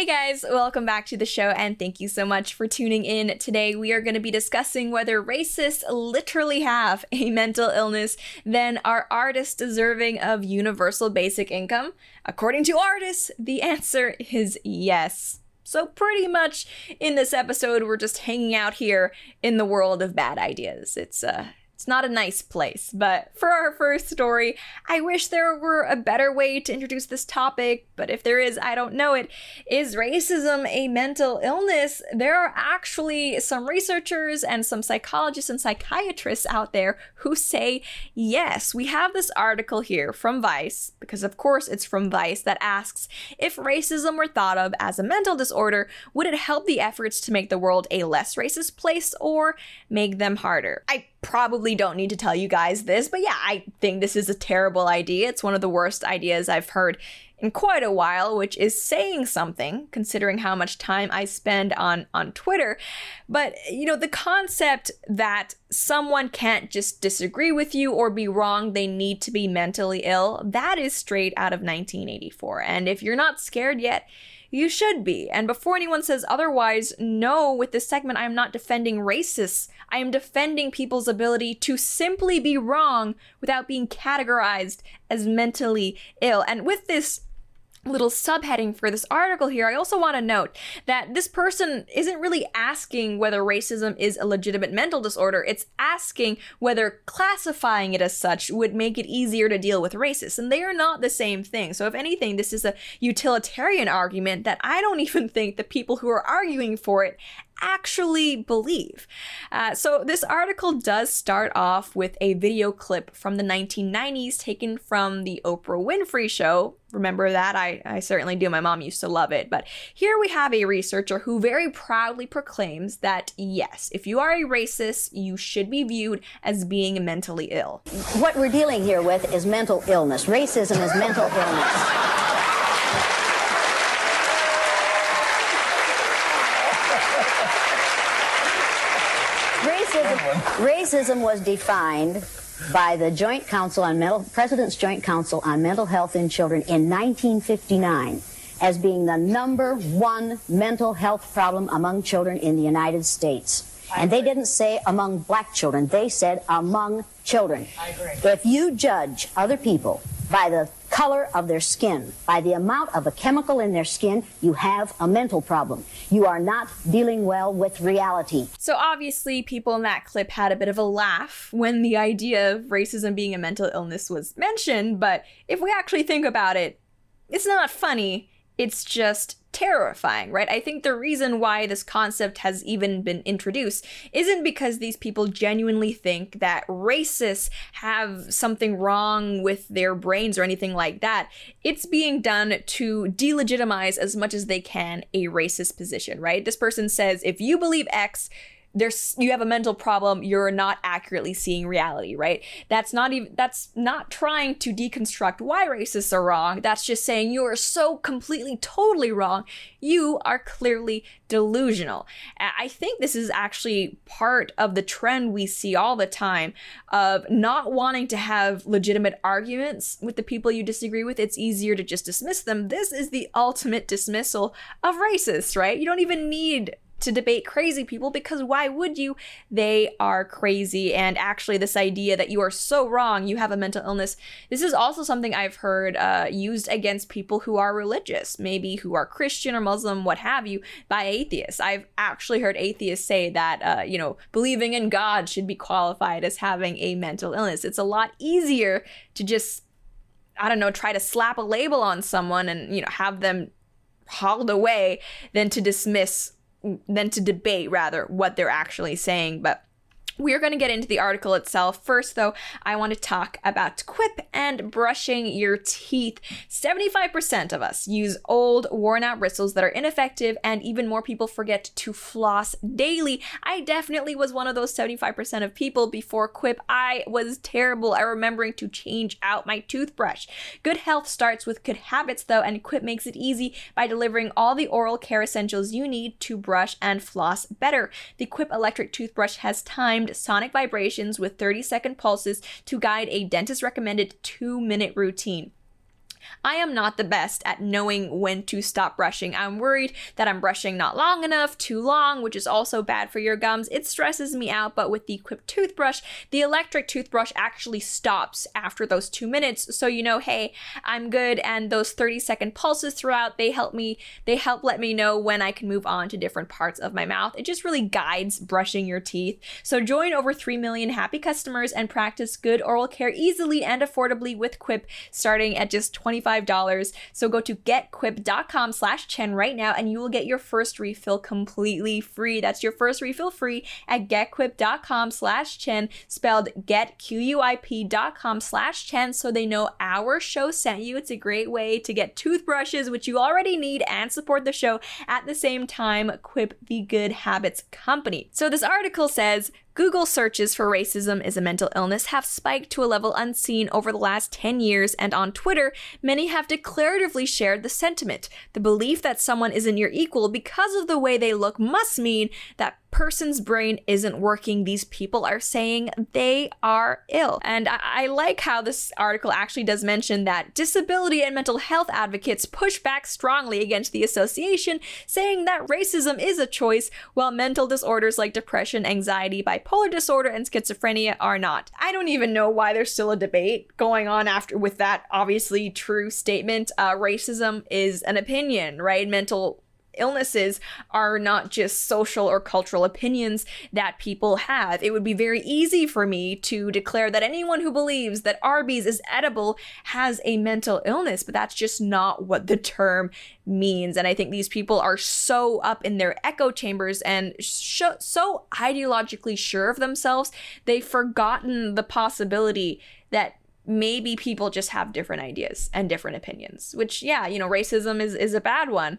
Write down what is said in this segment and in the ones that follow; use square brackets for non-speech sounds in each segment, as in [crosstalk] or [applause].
Hey guys, welcome back to the show and thank you so much for tuning in. Today we are going to be discussing whether racists literally have a mental illness, then are artists deserving of universal basic income? According to artists, the answer is yes. So, pretty much in this episode, we're just hanging out here in the world of bad ideas. It's uh, it's not a nice place, but for our first story, I wish there were a better way to introduce this topic, but if there is, I don't know it. Is racism a mental illness? There are actually some researchers and some psychologists and psychiatrists out there who say yes. We have this article here from Vice, because of course it's from Vice, that asks if racism were thought of as a mental disorder, would it help the efforts to make the world a less racist place or make them harder? I probably don't need to tell you guys this, but yeah, I think this is a terrible idea. It's one of the worst ideas I've heard in quite a while, which is saying something considering how much time I spend on on Twitter. But you know, the concept that someone can't just disagree with you or be wrong, they need to be mentally ill, that is straight out of 1984. And if you're not scared yet, you should be. And before anyone says otherwise, no, with this segment, I am not defending racists. I am defending people's ability to simply be wrong without being categorized as mentally ill. And with this little subheading for this article here, I also want to note that this person isn't really asking whether racism is a legitimate mental disorder. It's asking whether classifying it as such would make it easier to deal with racists. And they are not the same thing. So, if anything, this is a utilitarian argument that I don't [laughs] even think the people who are arguing for it actually believe. Uh, so, this article does start off with a video clip from the 1990s taken from the Oprah Winfrey Show. Remember that? I, I certainly do. My mom used to love it. But here we have a researcher who very proudly proclaims that yes, if you are a racist, you should be viewed as being mentally ill. What we're dealing here with is mental illness. Racism is mental illness. Racism was defined by the Joint Council on Mental, President's Joint Council on Mental Health in Children in 1959 as being the number one mental health problem among children in the United States. And they didn't say among black children, they said among children. I agree. If you judge other people by the color of their skin, by the amount of a chemical in their skin, you have a mental problem. You are not dealing well with reality. So, obviously, people in that clip had a bit of a laugh when the idea of racism being a mental illness was mentioned, but if we actually think about it, it's not funny. It's just terrifying, right? I think the reason why this concept has even been introduced isn't because these people genuinely think that racists have something wrong with their brains or anything like that. It's being done to delegitimize as much as they can a racist position, right? This person says, if you believe X, there's you have a mental problem you're not accurately seeing reality right? That's not even that's not trying to deconstruct why racists are wrong. That's just saying you are so completely totally wrong. You are clearly delusional. I think this is actually part of the trend we see all the time of not wanting to have legitimate arguments with the people you disagree with. It's easier to just dismiss them. This is the ultimate dismissal of racists right? You don't even need to debate crazy people because why would you? They are crazy. And actually, this idea that you are so wrong, you have a mental illness, this is also something I've heard uh, used against people who are religious, maybe who are Christian or Muslim, what have you, by atheists. I've actually heard atheists say that, uh, you know, believing in God should be qualified as having a mental illness. It's a lot easier to just, I don't know, try to slap a label on someone and, you know, have them hauled away than to dismiss than to debate rather what they're actually saying but we're going to get into the article itself. First, though, I want to talk about Quip and brushing your teeth. 75% of us use old, worn out bristles that are ineffective, and even more people forget to floss daily. I definitely was one of those 75% of people before Quip. I was terrible at remembering to change out my toothbrush. Good health starts with good habits, though, and Quip makes it easy by delivering all the oral care essentials you need to brush and floss better. The Quip electric toothbrush has timed sonic vibrations with 30 second pulses to guide a dentist recommended two minute routine. I am not the best at knowing when to stop brushing. I'm worried that I'm brushing not long enough, too long, which is also bad for your gums. It stresses me out, but with the Quip toothbrush, the electric toothbrush actually stops after those two minutes. So you know, hey, I'm good. And those 30 second pulses throughout, they help me, they help let me know when I can move on to different parts of my mouth. It just really guides brushing your teeth. So join over 3 million happy customers and practice good oral care easily and affordably with Quip starting at just $25. So go to getquip.com slash Chen right now and you will get your first refill completely free. That's your first refill free at getquip.com slash Chen, spelled getquip.com slash Chen so they know our show sent you. It's a great way to get toothbrushes, which you already need, and support the show at the same time. Quip the Good Habits Company. So this article says Google searches for racism is a mental illness have spiked to a level unseen over the last 10 years, and on Twitter, many have declaratively shared the sentiment. The belief that someone isn't your equal because of the way they look must mean that person's brain isn't working. These people are saying they are ill. And I, I, like how this article actually does mention that disability and mental health advocates push back strongly against the association, saying that racism is a choice, while mental disorders like depression, anxiety, bipolar disorder, and schizophrenia are not. I don't even know why there's still a debate going on after with that obviously true statement. Uh, racism is an opinion, right? Mental illnesses are not just social or cultural opinions that people have. It would be very easy for me to declare that anyone who believes that Arby's is edible has a mental illness, but that's just not what the term means. And I think these people are so up in their echo chambers and sh- so ideologically sure of themselves, they've forgotten the possibility that maybe people just have different ideas and different opinions which yeah you know racism is is a bad one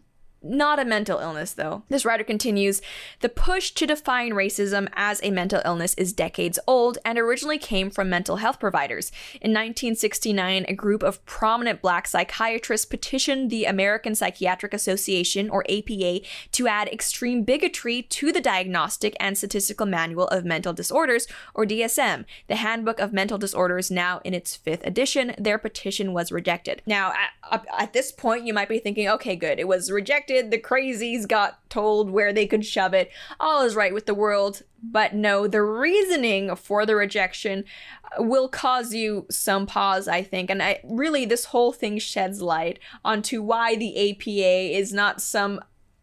not a mental illness, though. This writer continues The push to define racism as a mental illness is decades old and originally came from mental health providers. In 1969, a group of prominent black psychiatrists petitioned the American Psychiatric Association, or APA, to add extreme bigotry to the Diagnostic and Statistical Manual of Mental Disorders, or DSM. The Handbook of Mental Disorders, now in its fifth edition, their petition was rejected. Now, at, at this point, you might be thinking, okay, good, it was rejected the crazies got told where they could shove it. All is right with the world. But no, the reasoning for the rejection uh, will cause you some pause, I think. And I really, this whole thing sheds light onto why the APA is not some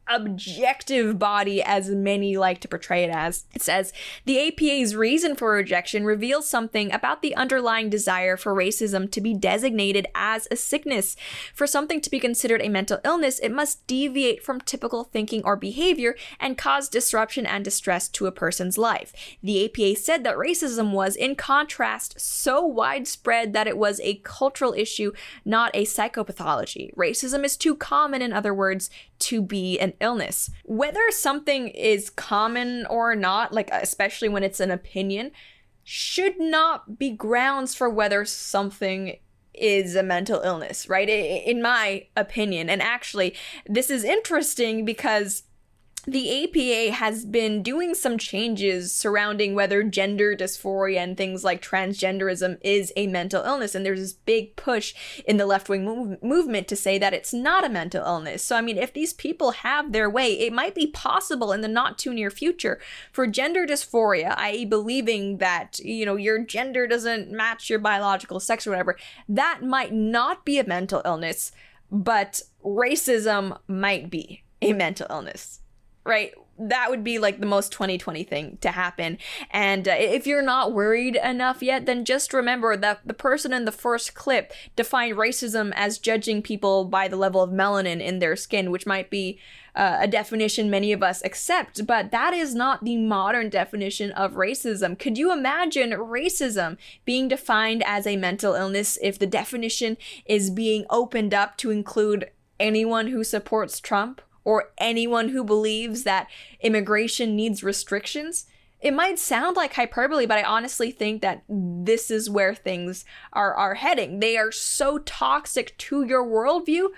objective body as many like to portray it as. It says the APA's reason for rejection reveals something about the underlying desire for racism to be designated as a sickness. For something to be considered a mental illness, it must deviate from typical thinking or behavior and cause disruption and distress to a person's life. The APA said that racism was, in contrast, so widespread that it was a cultural issue, not a psychopathology. Racism is too common, in other words, to be an illness. Whether something is common or not, like especially when it's an opinion, should not be grounds for whether something is a mental illness, right? In my opinion. And actually, this is interesting because the APA has been doing some changes surrounding whether gender dysphoria and things like transgenderism is a mental illness. And there's this big push in the left wing move- movement to say that it's not a mental illness. So, I mean, if these people have their way, it might be possible in the not too near future for gender dysphoria, i.e., believing that, you know, your gender doesn't match your biological sex or whatever, that might not be a mental illness, but racism might be a mental illness right? That would be like the most 2020 thing to happen. And uh, if you're not worried enough yet, then just remember that the person in the first clip defined racism as judging people by the level of melanin in their skin, which might be uh, a definition many of us accept, but that is not the modern definition of racism. Could you imagine racism being defined as a mental illness if the definition is being opened up to include anyone who supports Trump? Or anyone who believes that immigration needs restrictions. It might sound like hyperbole, but I honestly think that this is where things are, are heading. They are so toxic to your worldview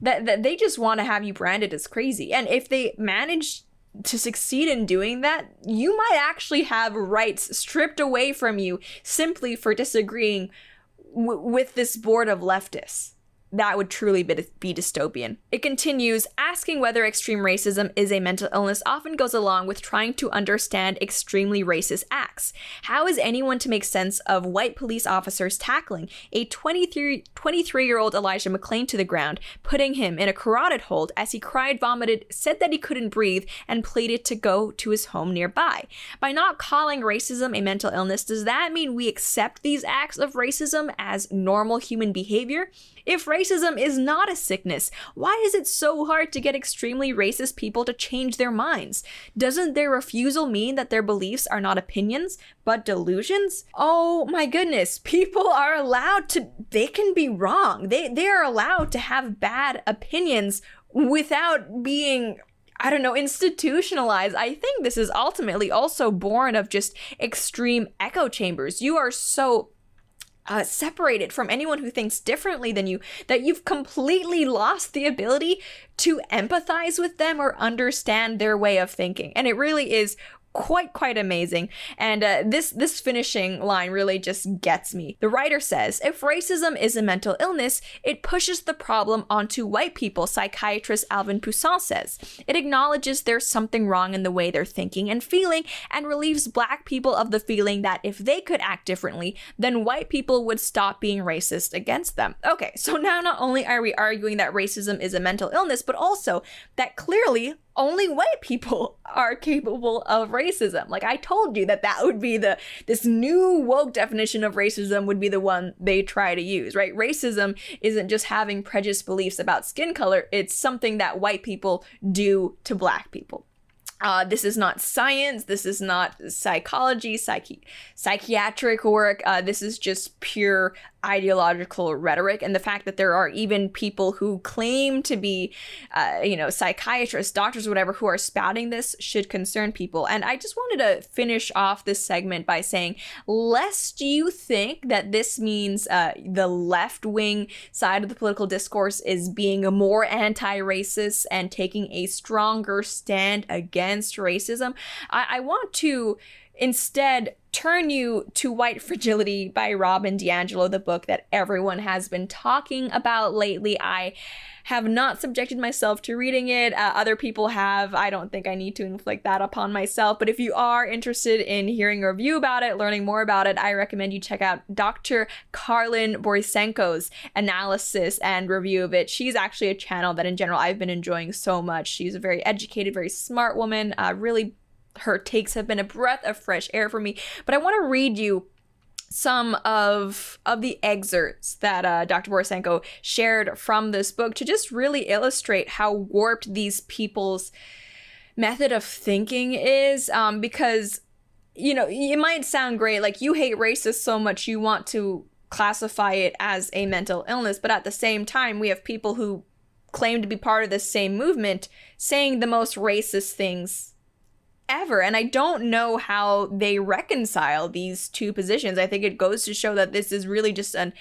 that, that they just want to have you branded as crazy. And if they manage to succeed in doing that, you might actually have rights stripped away from you simply for disagreeing w- with this board of leftists that would truly be, dystopian. It continues asking whether extreme racism is a mental illness often goes along with trying to understand extremely racist acts. How is anyone to make sense of white police officers tackling a 23 year old Elijah McClain to the ground, putting him in a carotid hold as he cried, vomited, said that he couldn't breathe, and pleaded to go to his home nearby? By not calling racism a mental illness, does that mean we accept these acts of racism as normal human behavior? If racism is not a sickness, why is it so hard to get extremely racist people to change their minds? Doesn't their refusal mean that their beliefs are not opinions, but delusions? Oh my goodness, people are allowed to, they can be wrong. They, they are allowed to have bad opinions without being I don't know, institutionalized. I think this is ultimately also born of just extreme echo chambers. You are so uh, separated from anyone who thinks differently than you, that you've completely lost the ability to empathize with them or understand their way of thinking. And it really is quite quite amazing. And uh, this this finishing line really just gets me. The writer says if racism is a mental illness it pushes the problem onto white people psychiatrist alvin Poussaint says. It acknowledges there's something wrong in the way they're thinking and feeling and relieves black people of the feeling that if they could act differently then white people would stop being racist against them. Okay so now not only are we arguing that racism is a mental illness but also that clearly only white people [laughs] are capable of racism. Like I told you that that would be the this new woke definition of racism would be the one they try to use, right? Racism isn't just having prejudiced beliefs about skin color, it's something that white people do to black people. Uh, this is not science. This is not psychology, psyche, psychiatric work. Uh, this is just pure ideological rhetoric and the fact that there are even people who claim to be uh, you know psychiatrists doctors whatever who are spouting this should concern people and i just wanted to finish off this segment by saying lest you think that this means uh, the left wing side of the political discourse is being more anti-racist and taking a stronger stand against racism I, I want to instead turn you to White Fragility by Robin DiAngelo, the book that everyone has been talking about lately. I have not subjected myself to reading it. Uh, other people have. I don't think I need to inflict that upon myself. But if you are interested in hearing a review about it, learning more about it, I recommend you check out Dr. Karlyn Borisenko's analysis and review of it. She's actually a channel that, in general, I've been enjoying so much. She's a very educated, very smart woman, uh, really her takes have been a breath of fresh air for me. But I want to read you some of of the excerpts that uh, Dr. Borisenko shared from this book to just really illustrate how warped these people's method of thinking is. Um, because you know it might sound great, like you hate racists so much you want to classify it as a mental illness, but at the same time, we have people who claim to be part of this same movement saying the most racist things ever. And I don't know how they reconcile these two positions. I think it goes to show that this is really just an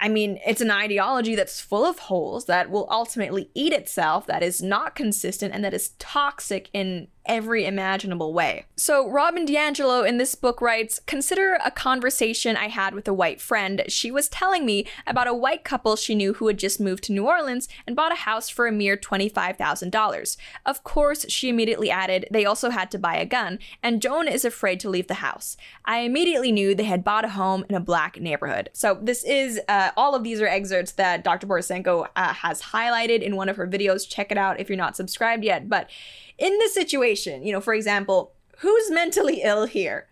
I mean, it's an ideology that's full of holes that will ultimately eat itself, that is not consistent, and that is toxic in every imaginable way. So, Robin DiAngelo in this book writes Consider a conversation I had with a white friend. She was telling me about a white couple she knew who had just moved to New Orleans and bought a house for a mere $25,000. Of course, she immediately added they also had to buy a gun, and Joan is afraid to leave the house. I immediately knew they had bought a home in a black neighborhood. So, this is uh, all of these are excerpts that Dr. Borisenko uh, has highlighted in one of her videos. Check it out if you're not subscribed yet. But in this situation, you know, for example, who's mentally ill here?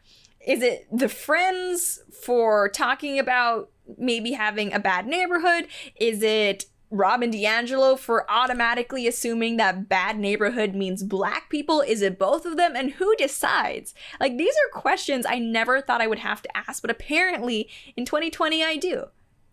Is it the friends for talking about maybe having a bad neighborhood? Is it Robin DiAngelo for automatically assuming that bad neighborhood means black people? Is it both of them? And who decides? Like, these are questions I never thought I would have to ask, but apparently in 2020 I do.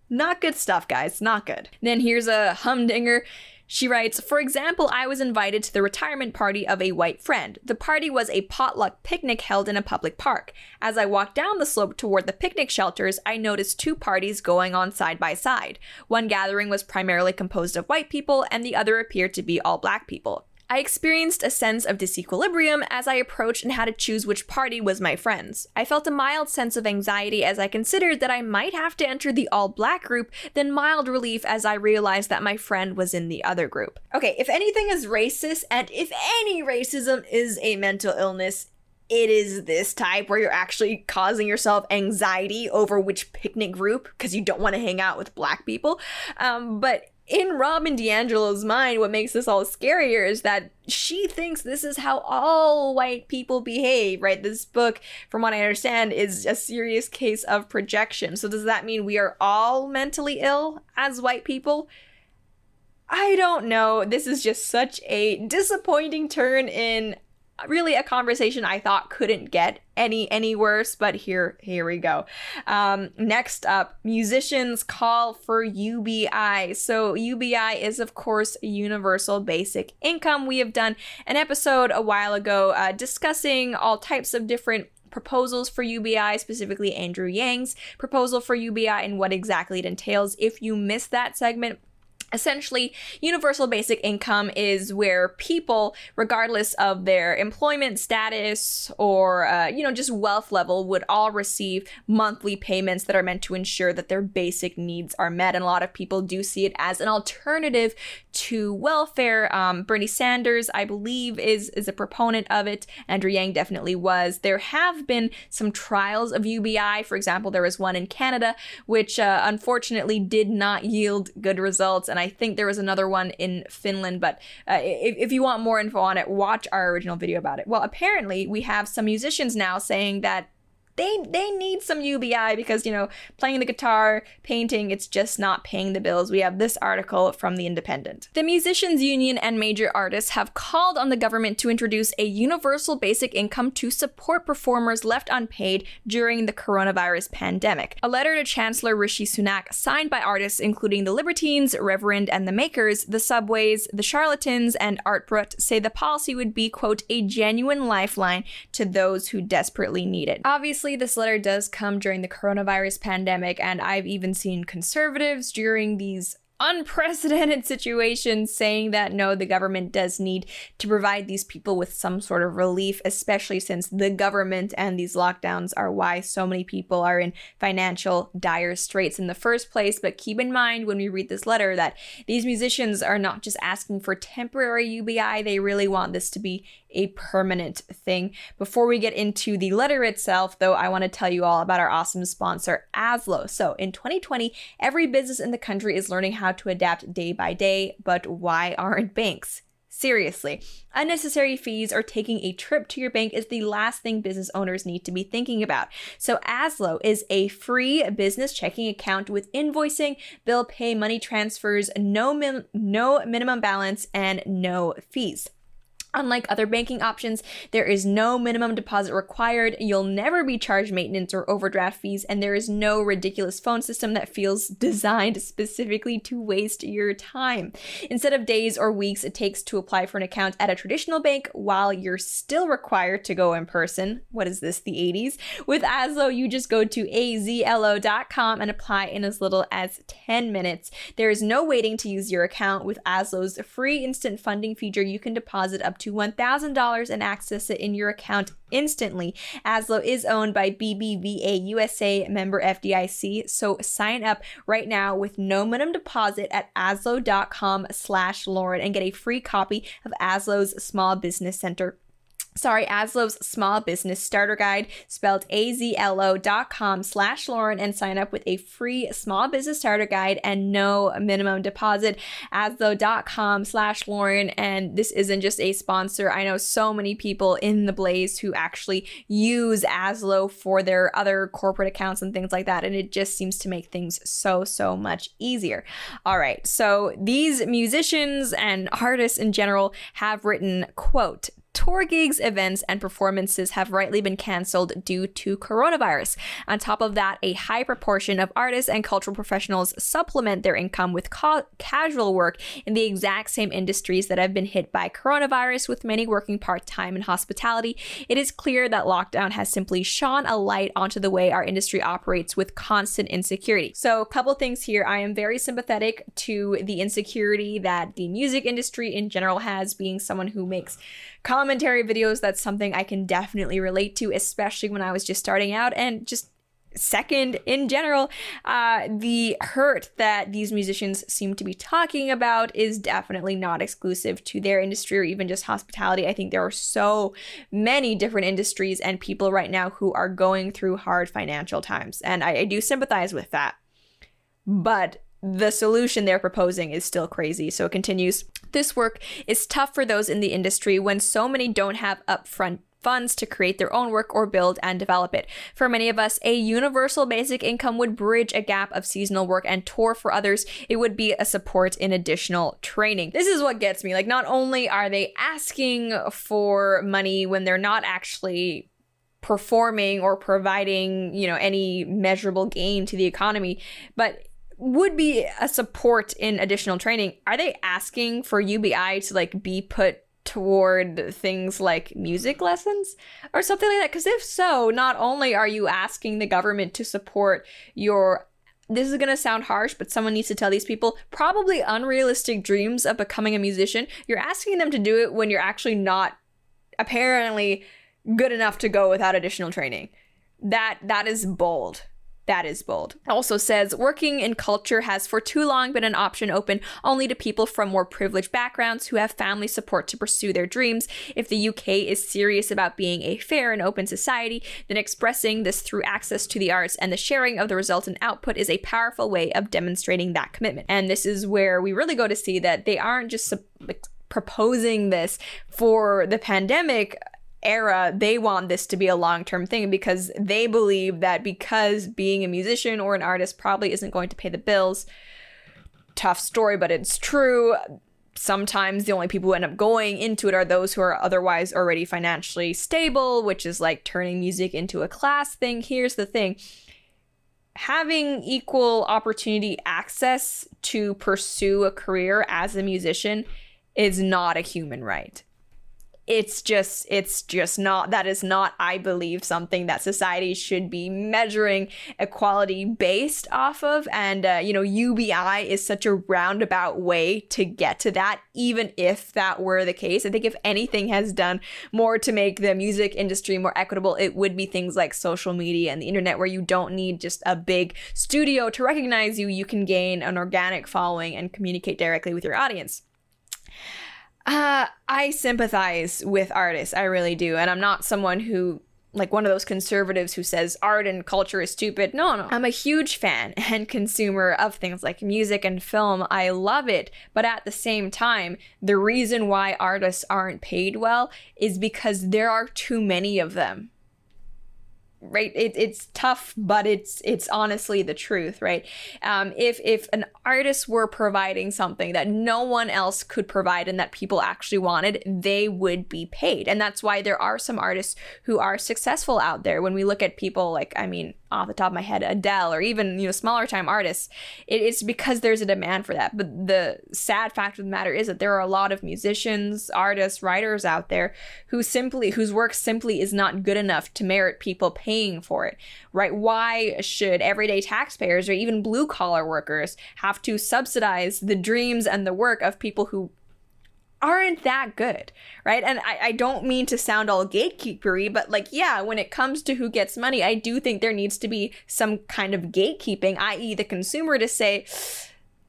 Not good stuff, guys. Not good. Then here's a humdinger. She writes, For example, I was invited to the retirement party of a white friend. The party was a potluck picnic held in a public park. As I walked down the slope toward the picnic shelters, I noticed two parties going on side by side. One gathering was primarily composed of white people, and the other appeared to be all black people. I experienced a sense of disequilibrium as I approached and had to choose which party was my friend's. I felt a mild sense of anxiety as I considered that I might have to enter the all black group, then mild relief as I realized that my friend was in the other group. Okay, if anything is racist, and if any racism is a mental illness, it is this type where you're actually causing yourself anxiety over which picnic group because you don't want to hang out with black people. Um, but in Robin DiAngelo's mind, what makes this all scarier is that she thinks this is how all white people behave, right? This book, from what I understand, is a serious case of projection. So, does that mean we are all mentally ill as white people? I don't know. This is just such a disappointing turn in really a conversation I thought couldn't get any any worse, but here here we go. Um, next up, musicians call for UBI. So UBI is of course universal basic income. We have done an episode a while ago uh, discussing all types of different proposals for UBI, specifically Andrew Yang's proposal for UBI and what exactly it entails. If you missed that segment, Essentially, universal basic income is where people, regardless of their employment status or, uh, you know, just wealth level, would all receive monthly payments that are meant to ensure that their basic needs are met. And a lot of people do see it as an alternative to welfare. Um, Bernie Sanders, I believe, is is a proponent of it. Andrew Yang definitely was. There have been some trials of UBI. For example, there was one in Canada, which uh, unfortunately did not yield good results. And I think there was another one in Finland. But uh, if, if you want more info on it, watch our original video about it. Well, apparently, we have some musicians now saying that they they need some UBI because you know playing the guitar, painting, it's just not paying the bills. We have this article from the Independent. The musicians union and major artists have called on the government to introduce a universal basic income to support performers left unpaid during the coronavirus pandemic. A letter to Chancellor Rishi Sunak signed by artists including the Libertines, Reverend and the Makers, the Subways, the Charlatans and Art Brut say the policy would be quote a genuine lifeline to those who desperately need it. Obviously Obviously, this letter does come during the coronavirus pandemic, and I've even seen conservatives during these unprecedented [laughs] situation saying that no, the government does need to provide these people with some sort of relief, especially since the government and these lockdowns are why so many people are in financial dire straits in the first place. But keep in mind when we read this letter that these musicians are not just asking for temporary UBI, they really want this to be a permanent thing. Before we get into the letter itself, though, I want to tell you all about our awesome sponsor, Azlo. So in 2020, every business in the country is learning how to adapt day by day, but why aren't banks? Seriously, unnecessary fees or taking a trip to your bank is the last thing business owners need to be thinking about. So, Azlo is a free business checking account with invoicing, bill pay, money transfers, no, min- no minimum balance, and no fees. Unlike other banking options, there is no minimum deposit required, you'll never be charged maintenance or overdraft fees, and there is no ridiculous phone system that feels [laughs] designed specifically to waste your time. Instead of days or weeks it takes to apply for an account at a traditional bank while you're still required to go in person, what is this, the 80s? With Azlo, you just go to azlo.com and apply in as little as 10 minutes. There is no waiting to use your account. With Azlo's free instant funding feature, you can deposit up to $1,000 and access it in your account instantly. Azlo is owned by BBVA USA member FDIC, so sign up right now with no minimum deposit at azlo.com slash Lauren and get a free copy of Azlo's Small Business Center sorry, Azlo's small business starter guide, spelled A-Z-L-O dot com slash Lauren, and sign up with a free small business starter guide and no minimum deposit. Azlo dot com slash Lauren. And this isn't just a sponsor. I know so many people in the Blaze who actually use Azlo for their other corporate accounts and things like that. And it just seems to make things so, so much easier. All right. So these musicians and artists in general have written, quote, tour gigs, events, and performances have rightly been cancelled due to coronavirus. On top of that, a high proportion of artists and cultural professionals supplement their income with ca- casual work in the exact same industries that have been hit by coronavirus, with many working part time in hospitality. It is clear that lockdown has simply shone a light onto the way our industry operates with constant insecurity. So, a couple things here. I am very sympathetic to the insecurity that the music industry in general has, being someone who makes commentary videos. That's something I can definitely relate to, especially when I was just starting out and just second in general uh, the hurt that these musicians seem to be talking about is definitely not exclusive to their industry or even just hospitality i think there are so many different industries and people right now who are going through hard financial times and i, I do sympathize with that but the solution they're proposing is still crazy. So it continues. This work is tough for those in the industry when so many don't have upfront funds to create their own work or build and develop it. For many of us, a universal basic income would bridge a gap of seasonal work and tour for others. It would be a support in additional training. This is what gets me. Like, not only are they asking for money when they're not actually performing or providing, you know, any measurable gain to the economy, but would be a support in additional training. Are they asking for UBI to like be put toward things like music lessons or something like that? Because if so, not only are you asking the government to support your this is going to sound harsh, but someone needs to tell these people probably unrealistic dreams of becoming a musician. You're asking them to do it when you're actually not apparently good enough to go without additional training. That that is bold. That is bold. Also says working in culture has for too long been an option open only to people from more privileged backgrounds who have family support to pursue their dreams. If the UK is serious about being a fair and open society, then expressing this through access to the arts and the sharing of the resultant output is a powerful way of demonstrating that commitment. And this is where we really go to see that they aren't just proposing this for the pandemic era, they want this to be a long term thing because they believe that because being a musician or an artist probably isn't going to pay the bills. Tough story, but it's true. Sometimes the only people who end up going into it are those who are otherwise already financially stable, which is like turning music into a class thing. Here's the thing having equal opportunity access to pursue a career as a musician is not a human right it's just it's just not that is not i believe something that society should be measuring equality based off of. And uh, you know ubi is such a roundabout way to get to that even if that were the case. I think if anything has done more to make the music industry more equitable it would be things like social media and the internet where you don't need just a big studio to recognize you. You can gain an organic following and communicate directly with your audience uh, I sympathize with artists. I really do. And I'm not someone who like one of those conservatives who says art and culture is stupid. No, no. I'm a huge fan [laughs] and consumer of things like music and film. I love it. But at the same time, the reason why artists aren't paid well is because there are too many of them right? It, it's tough but it's it's honestly the truth right? Um, if if an artist were providing something that no one else could provide and that people actually wanted they would be paid. And that's why there are some artists who are successful out there. When we look at people like i mean off the top of my head Adele or even you know smaller time artists it is because there's a demand for that. But the sad fact of the matter is that there are a lot of musicians artists writers out there who simply whose work simply is not good enough to merit people paying for it right why should everyday taxpayers or even blue collar workers have to subsidize the dreams and the work of people who aren't that good, right? And I, I don't mean to sound all gatekeepery, but like, yeah, when it comes to who gets money, I do think there needs to be some kind of gatekeeping, i.e., the consumer to say,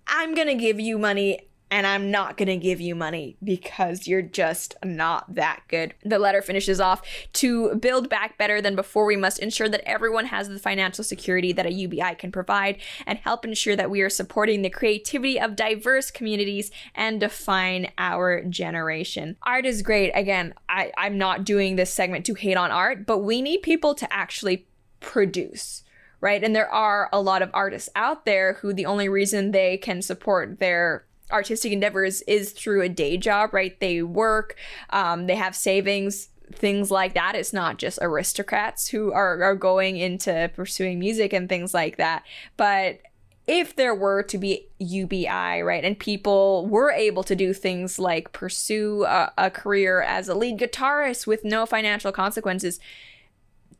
I'm gonna give you money and I'm not going to give you money because you're just not that good. The letter finishes off to build back better than before. We must ensure that everyone has the financial security that a UBI can provide and help ensure that we are supporting the creativity of diverse communities and define our generation. Art is great. Again, I, I'm not doing this segment to hate on art, but we need people to actually produce right? And there are a lot of artists out there who the only reason they can support their artistic endeavors is through a day job, right? They work, um, they have savings, things like that. It's not just aristocrats who are, are going into pursuing music and things like that. But if there were to be UBI, right, and people were able to do things like pursue a, a career as a lead guitarist with no financial consequences,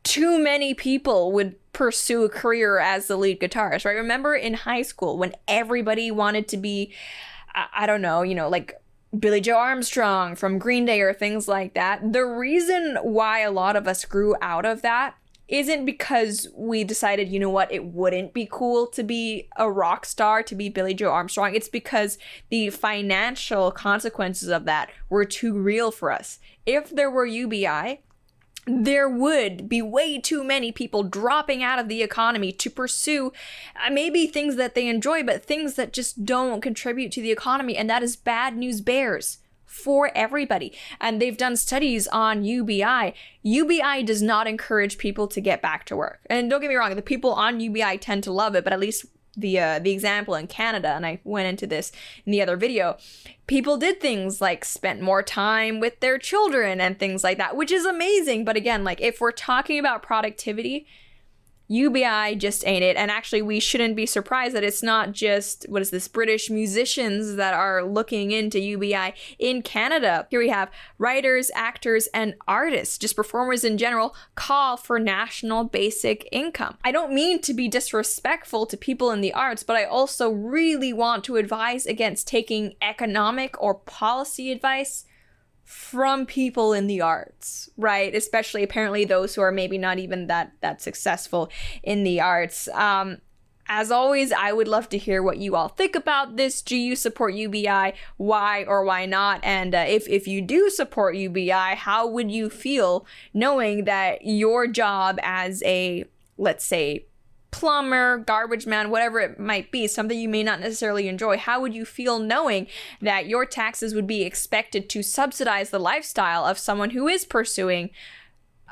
too many people would pursue a career as the lead guitarist, right? Remember in high school when everybody wanted to be, I, I don't know, you know, like Billie Joe Armstrong from Green Day or things like that. The reason why a lot of us grew out of that isn't because we decided, you know what, it wouldn't be cool to be a rock star, to be Billie Joe Armstrong. It's because the financial consequences of that were too real for us. If there were UBI, there would be way too many people dropping out of the economy to pursue uh, maybe things that they enjoy, but things that just don't contribute to the economy. And that is bad news bears for everybody. And they've done studies on UBI. UBI does not encourage people to get back to work. And don't get me wrong, the people on UBI tend to love it, but at least the uh, the example in Canada, and I went into this in the other video. People did things like spent more time with their children and things like that, which is amazing. But again, like if we're talking about productivity, UBI just ain't it. And actually, we shouldn't be surprised that it's not just, what is this, British musicians that are looking into UBI in Canada. Here we have writers, actors, and artists, just performers in general, call for national basic income. I don't mean to be disrespectful to people in the arts, but I also really want to advise against taking economic or policy advice from people in the arts right especially apparently those who are maybe not even that that successful in the arts um as always, I would love to hear what you all think about this. Do you support UBI? Why or why not? And uh, if, if you do support UBI, how would you feel knowing that your job as a, let's say, plumber, garbage man, whatever it might be, something you may not necessarily enjoy, how would you feel knowing that your taxes would be expected to subsidize the lifestyle of someone who is pursuing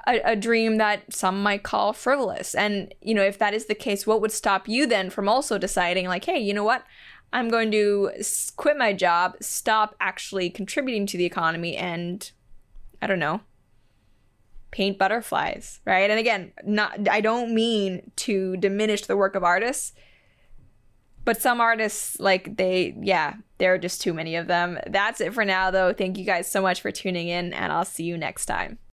a, a, dream that some might call frivolous? And, you know, if that is the case, what would stop you then from also deciding, like, hey, you know what? I'm going to quit my job, stop actually contributing to the economy, and I don't know, paint butterflies, right? And again, not I don't mean to diminish the work of artists, but some artists like they yeah, there are just too many of them. That's it for now though. Thank you guys so much for tuning in and I'll see you next time.